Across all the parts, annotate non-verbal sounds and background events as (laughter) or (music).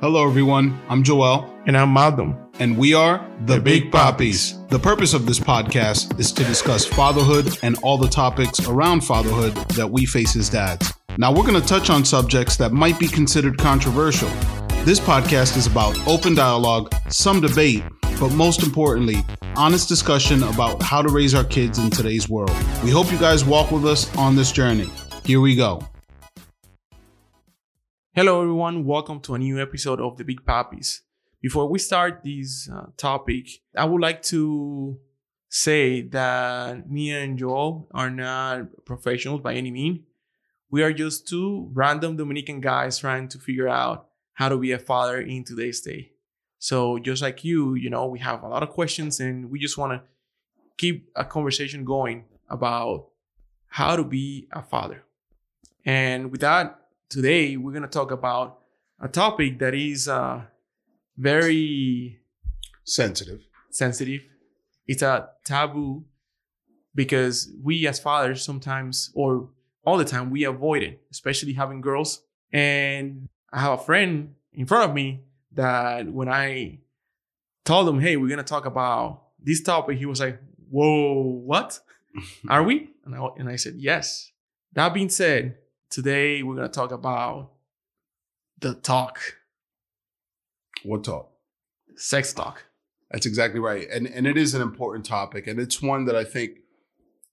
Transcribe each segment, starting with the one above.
Hello, everyone. I'm Joel, And I'm Malcolm. and we are the, The Big Big Papis. The purpose of this podcast is to discuss fatherhood and all the topics around fatherhood that we face as dads. Now, we're going to touch on subjects that might be considered controversial. This podcast is about open dialogue, some debate, but most importantly, honest discussion about how to raise our kids in today's world. We hope you guys walk with us on this journey. Here we go. Hello, everyone. Welcome to a new episode of The Big Papis. Before we start this uh, topic, I would like to say that me and Joel are not professionals by any means. We are just two random Dominican guys trying to figure out how to be a father in today's day. So, just like you, you know, we have a lot of questions and we just want to keep a conversation going about how to be a father. And with that, today we're going to talk about a topic that is uh, very Sensitive. sensitive. It's a taboo because we as fathers sometimes or all the time we avoid it, especially having girls. And I have a friend in front of me that when I told him, hey, we're going to talk about this topic, he was like, whoa, what? (laughs) Are we? And I, and I said, yes. That being said, today we're going to talk about the talk, What talk? sex talk. That's exactly right. And and it is an important topic. And it's one that I think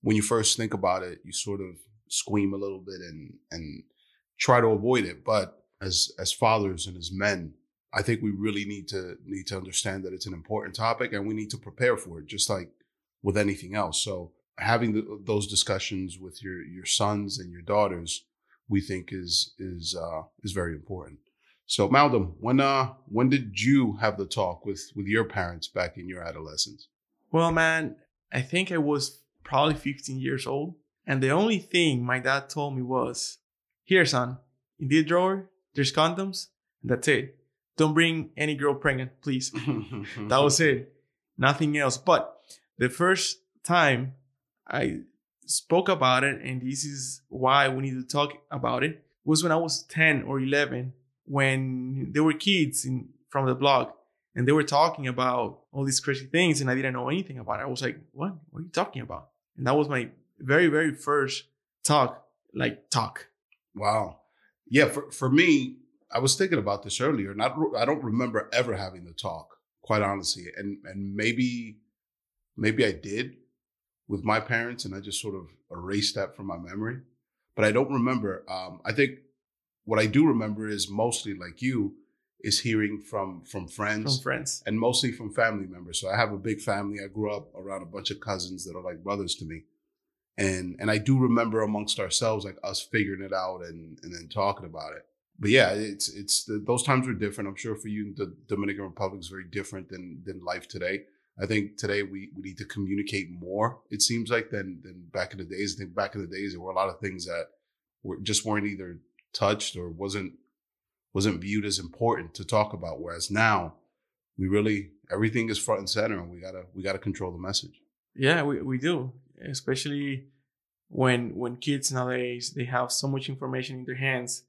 when you first think about it, you sort of squeam a little bit and and try to avoid it. But as as fathers and as men, I think we really need to need to understand that it's an important topic and we need to prepare for it, just like with anything else. So having the, those discussions with your your sons and your daughters, we think is is uh, is very important. So Malcolm, when uh when did you have the talk with with your parents back in your adolescence? Well, man, I think I was probably 15 years old. And the only thing my dad told me was, here, son, in this drawer, there's condoms. And that's it. Don't bring any girl pregnant, please. (laughs) that was it. Nothing else. But the first time I spoke about it, and this is why we need to talk about it, was when I was 10 or 11, when there were kids in, from the block and they were talking about all these crazy things, and I didn't know anything about it. I was like, what? What are you talking about? And that was my very, very first talk, like talk. Wow. Yeah, for for me, I was thinking about this earlier, don't- I don't remember ever having the talk, quite honestly. And and maybe maybe I did with my parents, and I just sort of erased that from my memory. But I don't remember. Um, I think what I do remember is mostly like you, is hearing from from friends. From friends. and mostly from family members. So I have a big family. I grew up around a bunch of cousins that are like brothers to me. And and I do remember amongst ourselves like us figuring it out and and then talking about it. But yeah, it's it's the, those times were different. I'm sure for you, the Dominican Republic is very different than than life today. I think today we, we need to communicate more. It seems like than than back in the days. I think back in the days there were a lot of things that were just weren't either touched or wasn't wasn't viewed as important to talk about. Whereas now we really everything is front and center and we gotta we gotta control the message Yeah, we, we do. Especially when when kids nowadays they have so much information in their hands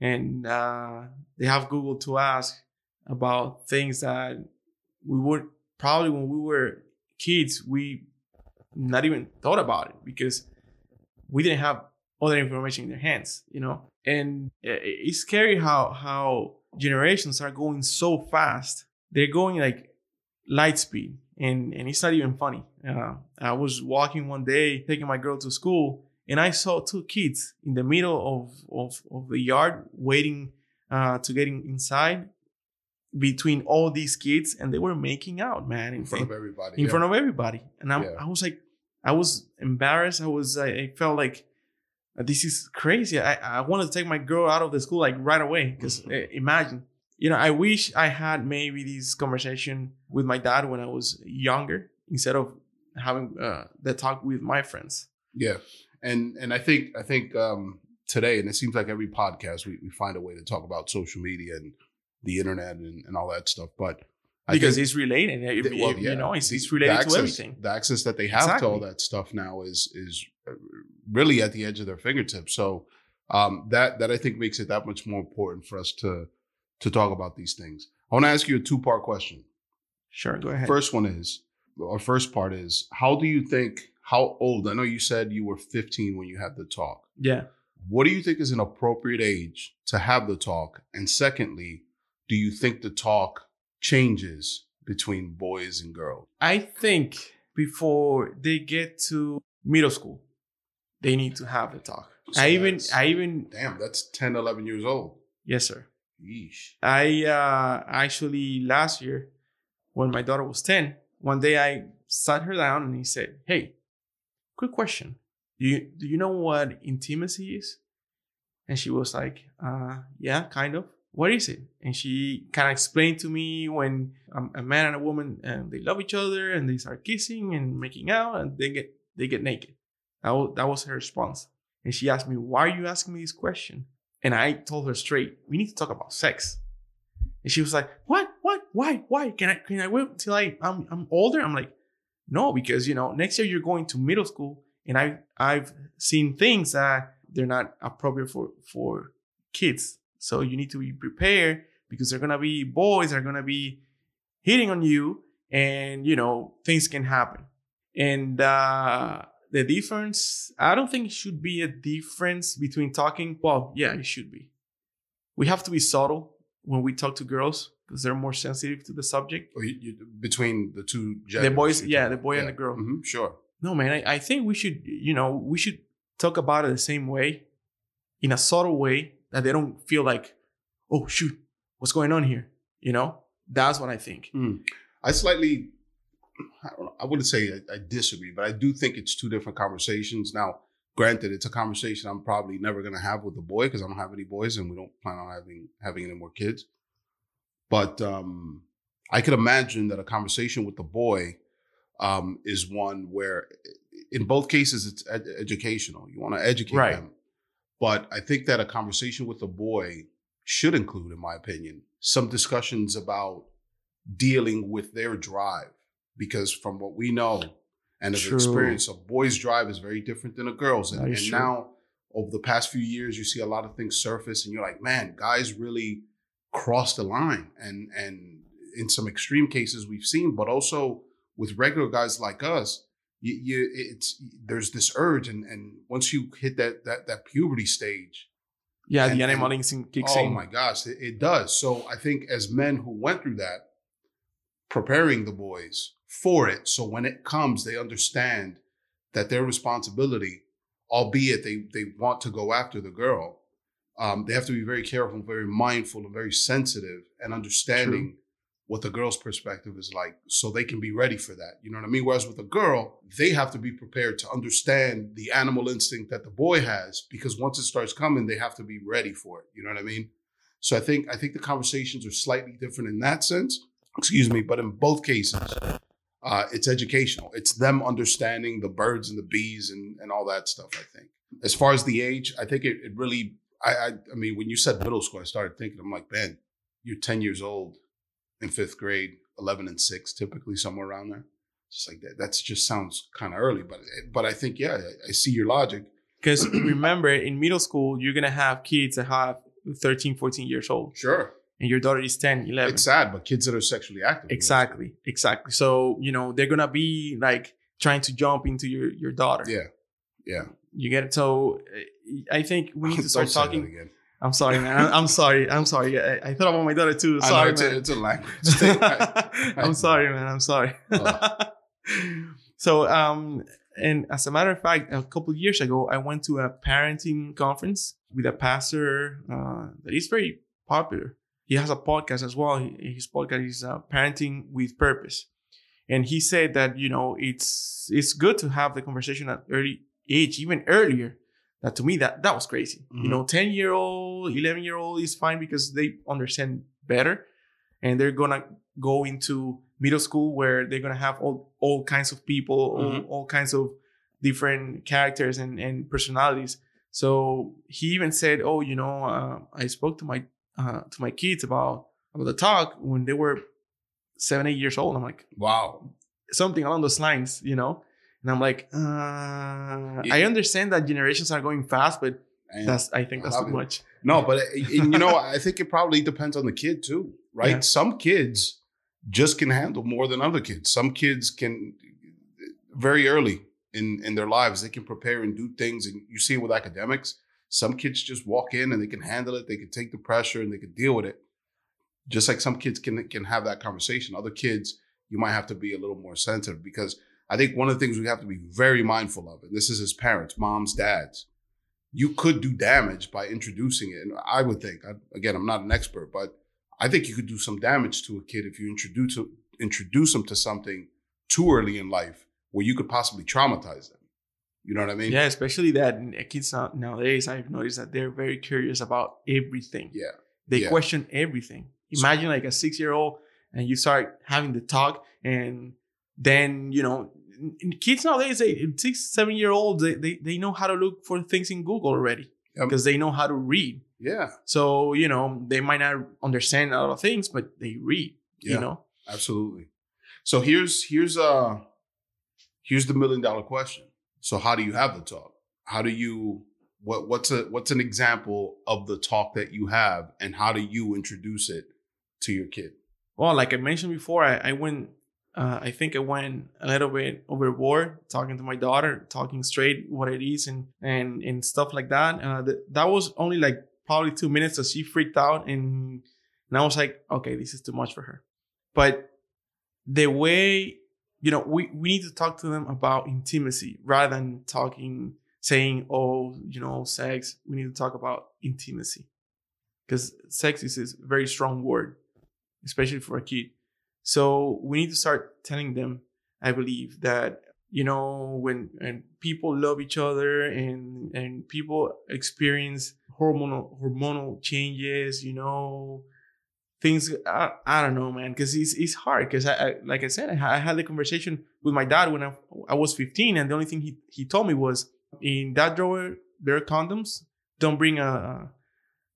and uh, they have Google to ask about things that we would probably when we were kids we not even thought about it because we didn't have other information in their hands, you know. And it's scary how how generations are going so fast. They're going like light speed and and it's not even funny uh, i was walking one day taking my girl to school and i saw two kids in the middle of of, of the yard waiting uh, to get in, inside between all these kids and they were making out man in front of everybody. in yeah. front of everybody and I'm, Yeah. i was like i was embarrassed i was i, I felt like uh, this is crazy i, I wanted to take my girl out of the school like right away because imagine you know i wish i had maybe this conversation with my dad when i was younger instead of having uh, the talk with my friends Yeah, and and I think I think um, today, and it seems like every podcast we, we find a way to talk about social media and the internet and, and all that stuff. But I because think it's related the- well, if, you know it's, the- it's related access, to everything The access that they have to all that stuff now is is uh, really at the edge of their fingertips. So um, that that I think makes it that much more important for us to to talk about these things. I want to ask you a two part question. Sure, go ahead. First one is, our first part is, how do you think, how old? I know you said you were 15 when you had the talk. yeah. What do you think is an appropriate age to have the talk? And secondly, do you think the talk changes between boys and girls? I think before they get to middle school, they need to have the talk. So I even, I even, Damn, that's 10, 11 years old. yes, sir. Yeesh. I uh, actually last year, when my daughter was 10, one day I sat her down and he said, Hey, quick question. Do you, do you know what intimacy is? And she was like, uh, Yeah, kind of. What is it? And she kind of explained to me when a man and a woman and they love each other and they start kissing and making out and they get they get naked. That was, that was her response. And she asked me, Why are you asking me this question? And I told her straight, we need to talk about sex. And she was like, What? What? Why? Why? Can I can I wait till I I'm I'm older? I'm like, no, because you know, next year you're going to middle school and I I've seen things that they're not appropriate for for kids. So you need to be prepared because they're gonna be boys, they're gonna be hitting on you, and you know, things can happen. And uh the difference, I don't think it should be a difference between talking. Well, yeah, it should be. We have to be subtle when we talk to girls because they're more sensitive to the subject. Or you, you, between the two genders. The boys- yeah, the boy and the girl. Mhm, sure. No, man, I, I think we should, you know, we should talk about it the same way, in a subtle way that they don't feel like, oh shoot, what's going on here? You know, that's what I think. I slightly, I, know, I wouldn't say I, I disagree, but I do think it's two different conversations. Now, granted, it's a conversation I'm probably never going to have with a boy because I don't have any boys and we don't plan on having having any more kids. But um, I could imagine that a conversation with the boy um, is one where, in both cases, it's ed- educational. You want to educate Right. them, but I think that a conversation with a boy should include, in my opinion, some discussions about dealing with their drive because from what we know and True. experience a boy's drive is very different than a girl's and, and now over the past few years you see a lot of things surface and you're like man guys really cross the line and and in some extreme cases we've seen but also with regular guys like us you, you it's there's this urge and and once you hit that that that puberty stage Yeah, And- the animal instinct kicks oh in. my gosh, it, it does. So I think as men who went through that, preparing the boys for it, so when it comes, they understand that their responsibility, albeit they they want to go after the girl, um, they have to be very careful, very mindful, and very sensitive, and understanding what the girl's perspective is like, so they can be ready for that. You know what I mean? Whereas with a girl, they have to be prepared to understand the animal instinct that the boy has, because once it starts coming, they have to be ready for it. You know what I mean? So I think I think the conversations are slightly different in that sense. Excuse me, but in both cases, uh, it's educational. It's them understanding the birds and the bees and, and all that stuff. I think. As far as the age, I think it, it really. I, I I mean, when you said middle school, I started thinking. I'm like, man, you're 10 years old in fifth grade, 11 and six, typically somewhere around there. Just like that. That's just sounds kind of early, but but I think yeah, I, I see your logic. Because (clears throat) remember, in middle school, you're going to have kids that have 13, 14 years old, Sure, and your daughter is 10, 11. it's sad, but kids that are sexually active. Exactly, exactly. So, you know, they're going to be like trying to jump into your, your daughter. Yeah, yeah. You get it? So, I think we need to (laughs) start that talking. I'm sorry, man. I'm, I'm sorry. I'm sorry. I, I thought about my daughter too. I know, Sorry, it's, man. a, it's a language thing. (laughs) I- I'm sorry, man. I'm sorry. Oh. (laughs) so, um, and as a matter of fact, a couple of years ago, I went to a parenting conference with a pastor uh, that is very popular. He has a podcast as well. His podcast is uh, Parenting with Purpose, and he said that you know it's it's good to have the conversation at early age, even earlier. That to me that that was crazy. You Mhm. know, ten year old, eleven year old is fine because they understand better, and they're gonna go into middle school where they're gonna have all all kinds of people, all, Mhm. all kinds of different characters and, and personalities. So he even said, "Oh, you know, uh, I spoke to my uh, to my kids about about the talk when they were seven, eight years old." I'm like, wow. something along those lines, you know. And I'm like, uh, I understand that generations are going fast, but And That's I think that's too much. no, but it- you know, (laughs) I think it probably depends on the kid too, right? Yeah. Some kids just can handle more than other kids. Some kids can very early in in their lives they can prepare and do things, and you see it with academics. Some kids just walk in and they can handle it. They can take the pressure and they can deal with it. Just like some kids can can have that conversation. Other kids, you might have to be a little more sensitive because I think one of the things we have to be very mindful of, and this is his parents, moms, dads, you could do damage by introducing it. And I would think, I, again, I'm not an expert, but I think you could do some damage to a kid if you introduce introduce them to something too early in life where you could possibly traumatize them. You know what I mean? Yeah, especially that kids nowadays. I've noticed that they're very curious about everything. Yeah. They Yeah. question everything. Imagine like a six year old and you start having the talk, and then you know, kids nowadays, they, six, seven year olds, they, they they know how to look for things in Google already because they know how to read. Yeah. So you know, they might not understand a lot of things, but they read. Yeah. You know, Absolutely. So here's here's uh here's the million dollar question. So how do you have the talk? How do you what what's a what's an example of the talk that you have and how do you introduce it to your kid? well, like I mentioned before, I, I went. Uh, I think I went a little bit overboard talking to my daughter, talking straight what it is and and and stuff like that. Uh, th- that was only like probably two minutes, so she freaked out, and and I was like, okay, this is too much for her. But the way you know, we we need to talk to them about intimacy rather than talking, saying, oh, you know, sex. We need to talk about intimacy because sex is a very strong word especially for a kid. So we need to start telling them, I believe, that you know when and people love each other and and people experience hormonal hormonal changes, you know, things. I, I don't know, man, because it's it's hard. Because I, I like I said, I, I had the conversation with my dad when I I was 15, and the only thing he he told me was in that drawer there are condoms. Don't bring a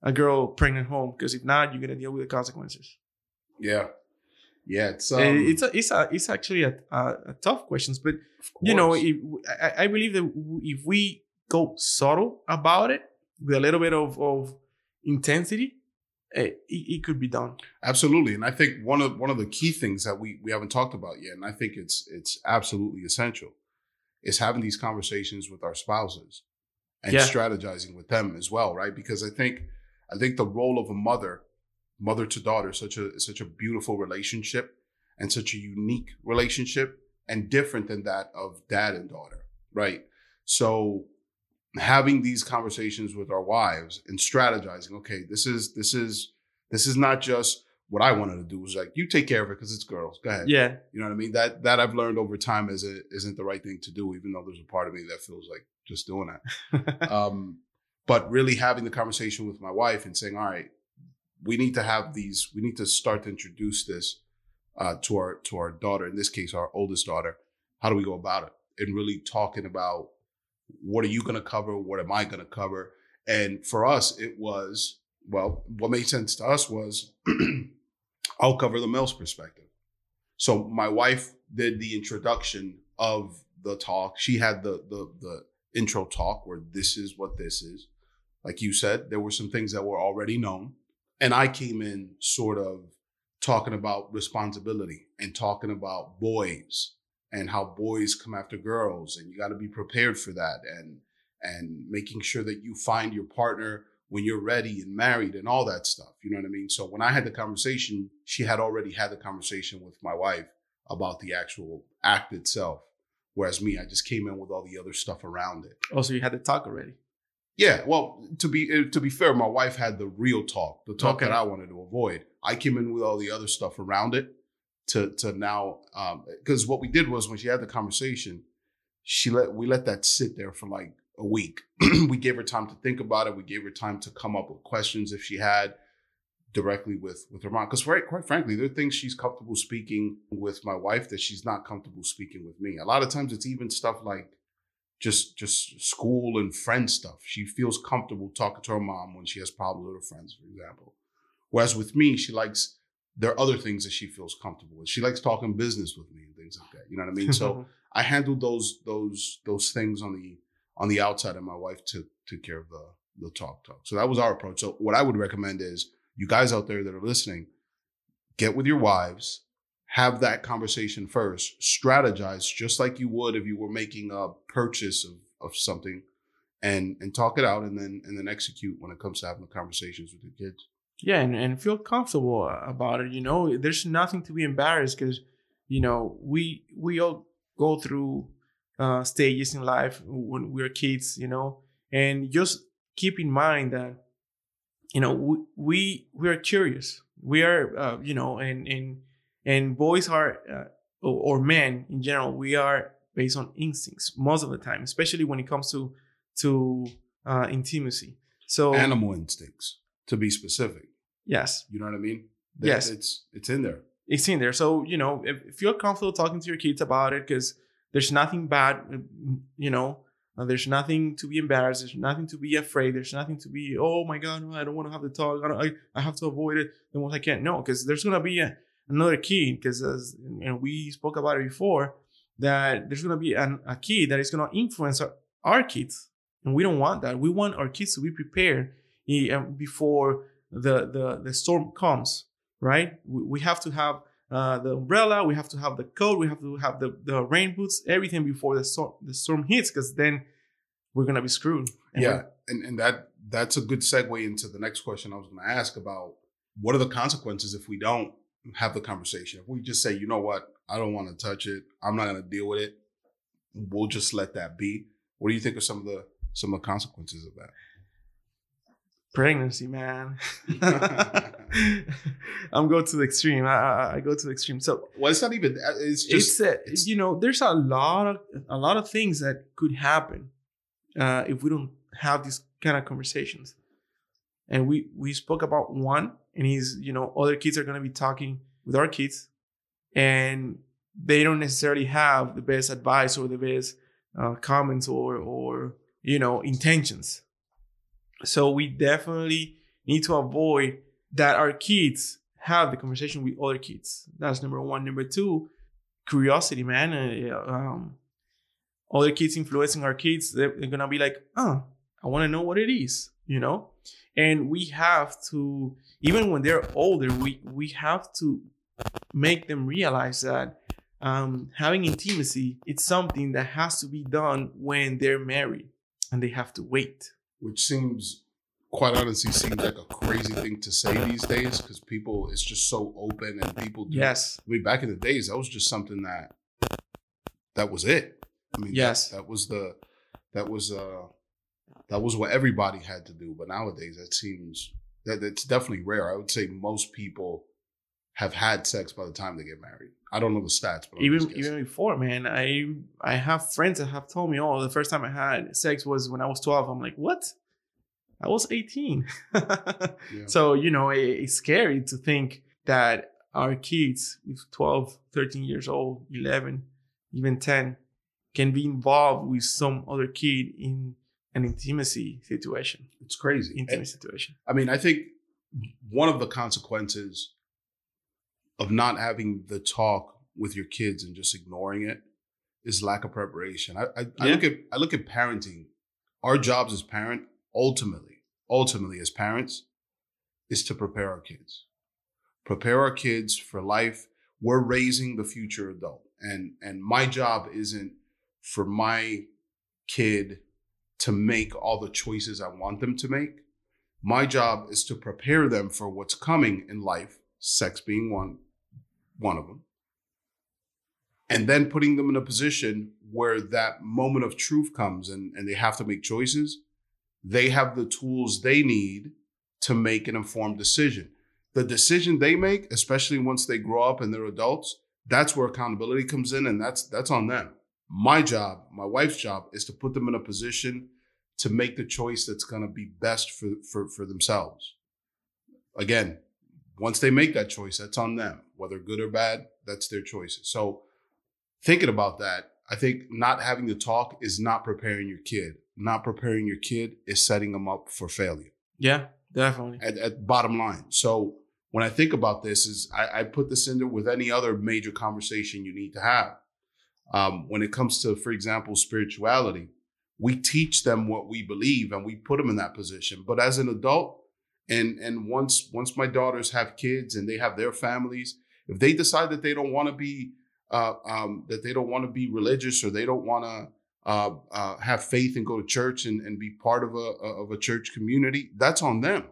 a- girl pregnant home because if not, you're gonna deal with the consequences. Yeah. Yeah, it's um, Uh, it's a, it's a, it's actually a, a, a tough questions, but you know, if, I, I believe that if we go subtle about it with a little bit of, of intensity, eh, it, it could be done. Absolutely, and I think one of one of the key things that we we haven't talked about yet, and I think it's it's absolutely essential, is having these conversations with our spouses and Yeah. strategizing with them as well, right? Because I think I think the role of a mother, mother to daughter, such a such a beautiful relationship and such a unique relationship and different than that of dad and daughter, right? So having these conversations with our wives and strategizing, okay, this is this is this is not just what I wanted to do. was like you take care of it because it's girls. Go ahead. Yeah, You know what I mean? That that I've learned over time is it isn't the right thing to do, even though there's a part of me that feels like just doing that. (laughs) um, but really having the conversation with my wife and saying, all right, we need to have these, we need to start to introduce this uh, to our to our daughter, in this case, our oldest daughter. How do we go about it? And really talking about what are you going to cover? What am I going to cover? And for us, it was well, what made sense to us was (clears throat) I'll cover the male's perspective. So my wife did the introduction of the talk. She had the the the intro talk where this is what this is. Like you said, there were some things that were already known. And I came in sort of talking about responsibility and talking about boys and how boys come after girls and you got to be prepared for that and and making sure that you find your partner when you're ready and married and all that stuff. You know what I mean? So when I had the conversation, she had already had the conversation with my wife about the actual act itself. Whereas me, I just came in with all the other stuff around it. oh so you had the talk already. Yeah, well, to be uh, to be fair, my wife had the real talk, the talk Okay. that I wanted to avoid. I came in with all the other stuff around it to to now because what we did was when she had the conversation, she let we let that sit there for like a week. (clears throat) we gave her time to think about it. We gave her time to come up with questions if she had directly with with her mom. Because quite quite frankly, there are things she's comfortable speaking with my wife that she's not comfortable speaking with me. A lot of times, it's even stuff like just just school and friend stuff. She feels comfortable talking to her mom when she has problems with her friends, for example. Whereas with me, she likes there are other things that she feels comfortable with. She likes talking business with me and things like that. You know what I mean? So (laughs) I handled those those those things on the on the outside, and my wife took took care of the the talk talk. So that was our approach. So what I would recommend is you guys out there that are listening, get with your wives, have that conversation first, strategize just like you would if you were making a purchase of, of something and and talk it out and then and then execute when it comes to having the conversations with your kids. Yeah, and, and feel comfortable about it. You know, there's nothing to be embarrassed because, you know, we we all go through uh, stages in life when we're kids, you know, and just keep in mind that, you know, we we, we are curious. We are, uh, you know, and and and boys are uh, or, or men in general, we are based on instincts most of the time, especially when it comes to to uh, intimacy. So animal instincts, to be specific. Yes. You know what I mean? That, yes. It's it's in there. It's in there. So you know, if, if you're comfortable talking to your kids about it, because there's nothing bad, you know. Uh, there's nothing to be embarrassed. There's nothing to be afraid. There's nothing to be, oh my God, I don't want to have the talk. I, I, I have to avoid it the most I can. No, because there's going to be a, another key. Because as we spoke about it before, that there's going to be an, a key that is going to influence our, our kids and we don't want that. We want our kids to be prepared um, before the the, the storm comes. Right? We, we have to have uh, the umbrella. We have to have the coat. We have to have the, the rain boots. Everything before the storm the storm hits, because then we're gonna be screwed. And yeah, and and that that's a good segue into the next question I was going to ask about what are the consequences if we don't have the conversation. If we just say, you know what, I don't want to touch it. I'm not going to deal with it. We'll just let that be. What do you think of some of the some of the consequences of that? Pregnancy, man. (laughs) I'm going to the extreme. I, I, I, go to the extreme. So well, it's not even. It's just. It's, a, it's, you know, there's a lot of a lot of things that could happen uh, if we don't have these kind of conversations. And we we spoke about one, and he's you know other kids are gonna be talking with our kids, and they don't necessarily have the best advice or the best uh, comments or or you know, intentions. So we definitely need to avoid that our kids have the conversation with other kids. That's number one. Number two, curiosity, man. Uh, um, other kids influencing our kids, they're, they're gonna be like, oh, I want to know what it is, you know. And we have to, even when they're older, we we have to make them realize that um, having intimacy it's something that has to be done when they're married and they have to wait. Which seems, quite honestly, seems like a crazy thing to say these days because people, it's just so open and people. Do, yes. I mean, back in the days, that was just something that, that was it. I mean, yes, that, that was the, that was uh, that was what everybody had to do. But nowadays, that seems that it's definitely rare. I would say most people have had sex by the time they get married. I don't know the stats, but even even before, man, I I have friends that have told me, oh, the first time I had sex was when I was 12. I'm like, what? I was 18. (laughs) yeah. So, you know, it, it's scary to think that our kids with 12, 13 years old, 11, even 10 can be involved with some other kid in an intimacy situation. It's crazy. Intimate and, situation. I mean, I think one of the consequences of not having the talk with your kids and just ignoring it is lack of preparation. I, I, yeah. I look at I look at parenting. Our jobs as parent, ultimately, ultimately as parents, is to prepare our kids. Prepare our kids for life. We're raising the future adult. And and my job isn't for my kid to make all the choices I want them to make. My job is to prepare them for what's coming in life, sex being one, one of them. And then putting them in a position where that moment of truth comes and, and they have to make choices, they have the tools they need to make an informed decision. The decision they make, especially once they grow up and they're adults, that's where accountability comes in and that's that's on them. My job, my wife's job is to put them in a position to make the choice that's going to be best for, for, for themselves. Again, once they make that choice, that's on them. Whether good or bad, that's their choices. So thinking about that, I think not having the talk is not preparing your kid. Not preparing your kid is setting them up for failure. Yeah, definitely. At, at bottom line. So when I think about this, is I, I put this into with any other major conversation you need to have. Um, when it comes to, for example, spirituality, we teach them what we believe and we put them in that position. But as an adult, and and once once my daughters have kids and they have their families, if they decide that they don't want to be uh, um, that they don't want to be religious or they don't want to uh, uh, have faith and go to church and, and be part of a of a church community, that's on them.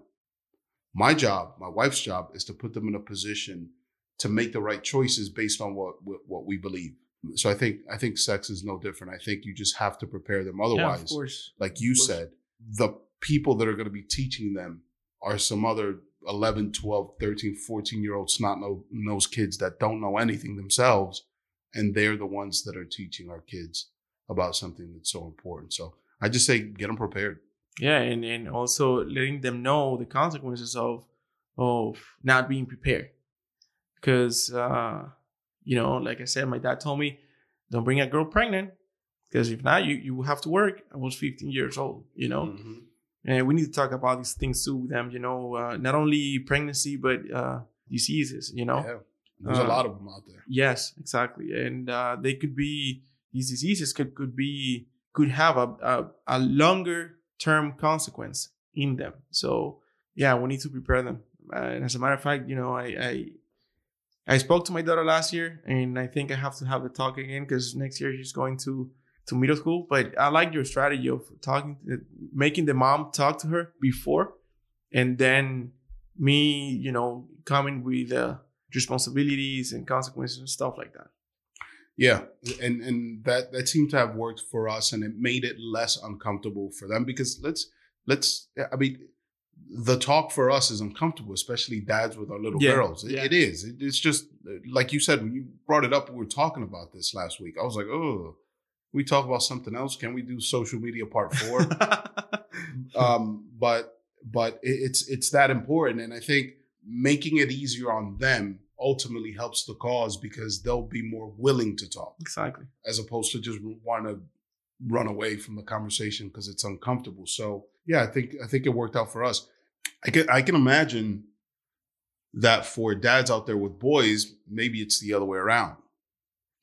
My job, my wife's job, is to put them in a position to make the right choices based on what what, what we believe. So I think I think sex is no different. I think you just have to prepare them. Otherwise, yeah, like you said, the people that are going to be teaching them are some other 11, 12, 13, 14 year old snot nosed kids that don't know anything themselves. And they're the ones that are teaching our kids about something that's so important. So I just say get them prepared. Yeah, and, and also letting them know the consequences of of not being prepared. Because uh, you know, like I said, my dad told me, don't bring a girl pregnant. Because if not, you, you have to work. I was 15 years old, you know? Mm-hmm and we need to talk about these things too with them you know uh, not only pregnancy but uh, diseases you know yeah. there's uh, a lot of them out there yes exactly and uh, they could be these diseases could could be could have a, a, a longer term consequence in them so yeah we need to prepare them and as a matter of fact you know i i I spoke to my daughter last year, and I think I have to have the talk again because next year she's going to to middle school. But I like your strategy of talking, making the mom talk to her before, and then me, you know, coming with uh, responsibilities and consequences and stuff like that. Yeah, and and that that seemed to have worked for us, and it made it less uncomfortable for them because let's let's I mean the talk for us is uncomfortable, especially dads with our little yeah, girls. It, yeah. it is. It, it's just like you said when you brought it up. We were talking about this last week. I was like, oh, we talk about something else. Can we do social media part four? (laughs) um, but but it's it's that important, and I think making it easier on them ultimately helps the cause because they'll be more willing to talk. Exactly. As opposed to just want to run away from the conversation because it's uncomfortable. So yeah, I think I think it worked out for us. I can I can imagine that for dads out there with boys, maybe it's the other way around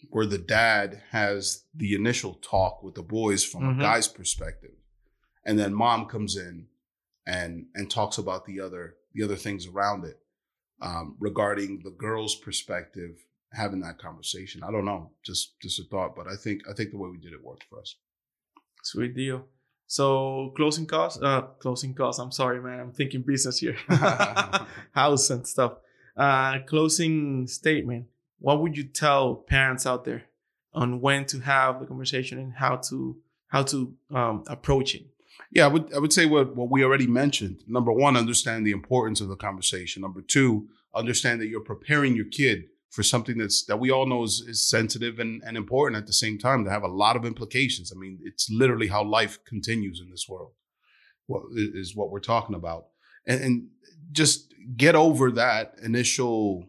where the dad has the initial talk with the boys from mm-hmm. a guy's perspective and then mom comes in and and talks about the other the other things around it um, regarding the girl's perspective having that conversation. I don't know just just a thought but i think i think the way we did it worked for us. Sweet deal so closing costs uh closing costs i'm sorry man i'm thinking business here (laughs) (laughs) house and stuff uh closing statement what would you tell parents out there on when to have the conversation and how to how to um, approach it? Yeah, I would I would say what what we already mentioned. Number one, understand the importance of the conversation. Number two, understand that you're preparing your kid for something that's that we all know is, is sensitive and, and important at the same time to have a lot of implications. I mean, it's literally how life continues in this world. What is what we're talking about. And, and just get over that initial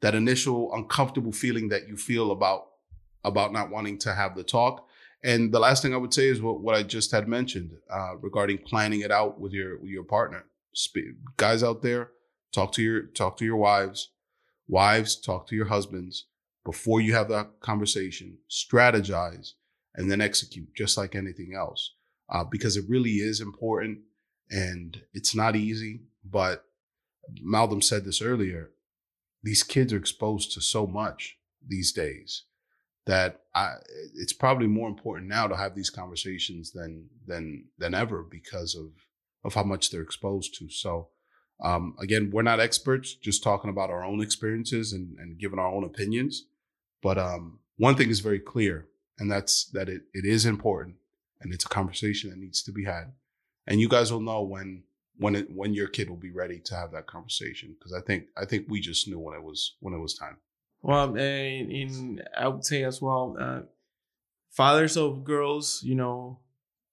that initial uncomfortable feeling that you feel about about not wanting to have the talk. And the last thing I would say is what, what I just had mentioned uh, regarding planning it out with your with your partner. Sp- guys out there, talk to your talk to your wives. Wives, talk to your husbands before you have that conversation. Strategize and then execute, just like anything else, uh, because it really is important and it's not easy. But Malcolm said this earlier these kids are exposed to so much these days that I, it's probably more important now to have these conversations than than than ever because of of how much they're exposed to. So um, again, we're not experts, just talking about our own experiences and, and giving our own opinions. But um, one thing is very clear, and that's that it, it is important and it's a conversation that needs to be had. And you guys will know when when it when your kid will be ready to have that conversation because I think I think we just knew when it was when it was time. Well, in, in I would say as well, uh, fathers of girls, you know,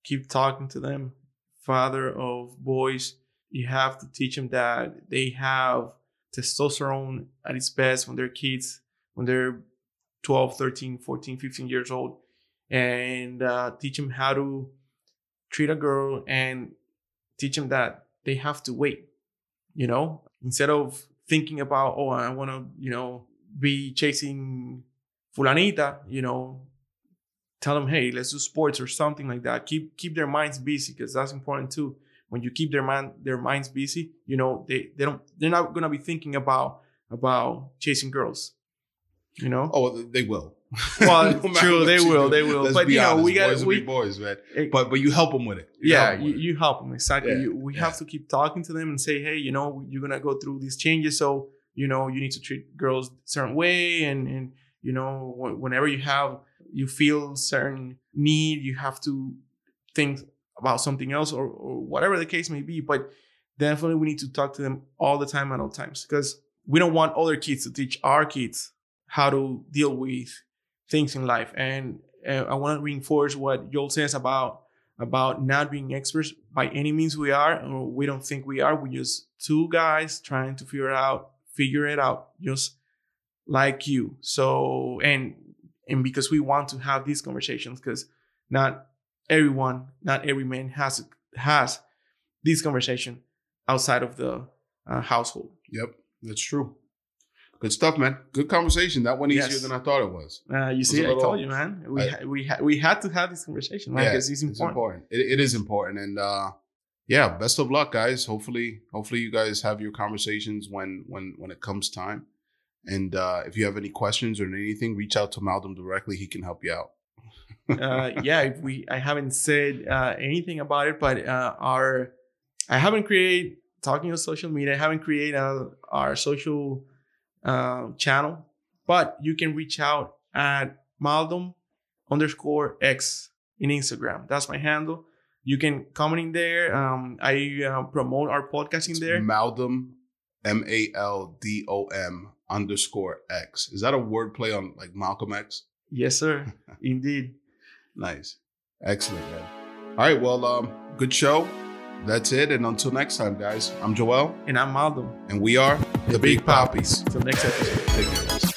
keep talking to them. Father of boys, you have to teach them that they have testosterone at its best when they're kids, when they're 12, 13, 14, 15 years old, and uh, teach them how to treat a girl and teach them that they have to wait, you know, instead of thinking about, oh, I want to, you know, be chasing fulanita, you know, tell them, hey, let's do sports or something like that. Keep keep their minds busy because that's important too. When you keep their mind their minds busy, you know they they don't they're not gonna be thinking about about chasing girls. You know. Oh, they will. Well, (laughs) No true, they will, do. they will. Let's But, you know, honest, we will we- be boys, man. Eh, but but you help them with it. You yeah you, you help them exactly Yeah, you, we yeah. have to keep talking to them and say hey you know you're gonna go through these changes so you know you need to treat girls a certain way and and you know whenever you have you feel certain need you have to think about something else or, or whatever the case may be but definitely we need to talk to them all the time at all times because we don't want other kids to teach our kids how to deal with things in life. And uh, i want to reinforce what joel says about about not being experts. By any means we are or we don't think we are. We're just two guys trying to figure out figure it out just like you. So and and because we want to have these conversations because not everyone not every man has has this conversation outside of the uh, household Yep, that's true. Good stuff, man. Good conversation. That went easier Yes. than I thought it was. uh, you was see a i little- told you man we I- ha- we ha- we had to have this conversation man because it's It's important important. It, it is important, and uh, yeah, best of luck, guys. Hopefully, hopefully you guys have your conversations when when when it comes time. And uh, if you have any questions or anything, reach out to Malcolm directly. He can help you out. Uh, yeah, if we I haven't said uh, anything about it, but uh, our I haven't created talking on social media. I haven't created uh, our social uh, channel, but you can reach out at Maldom underscore X in Instagram. That's my handle. You can comment in there. Um, I uh, promote our podcast in there. Maldom, M A L D O M underscore X. Is that a wordplay on like Malcolm X? Yes, sir. (laughs) Indeed. Nice, excellent, man. All right, well, um, good show. That's it, and until next time, guys. I'm Joel, And I'm Maldom. and we are The Big Papis. Till next episode. Take care, guys.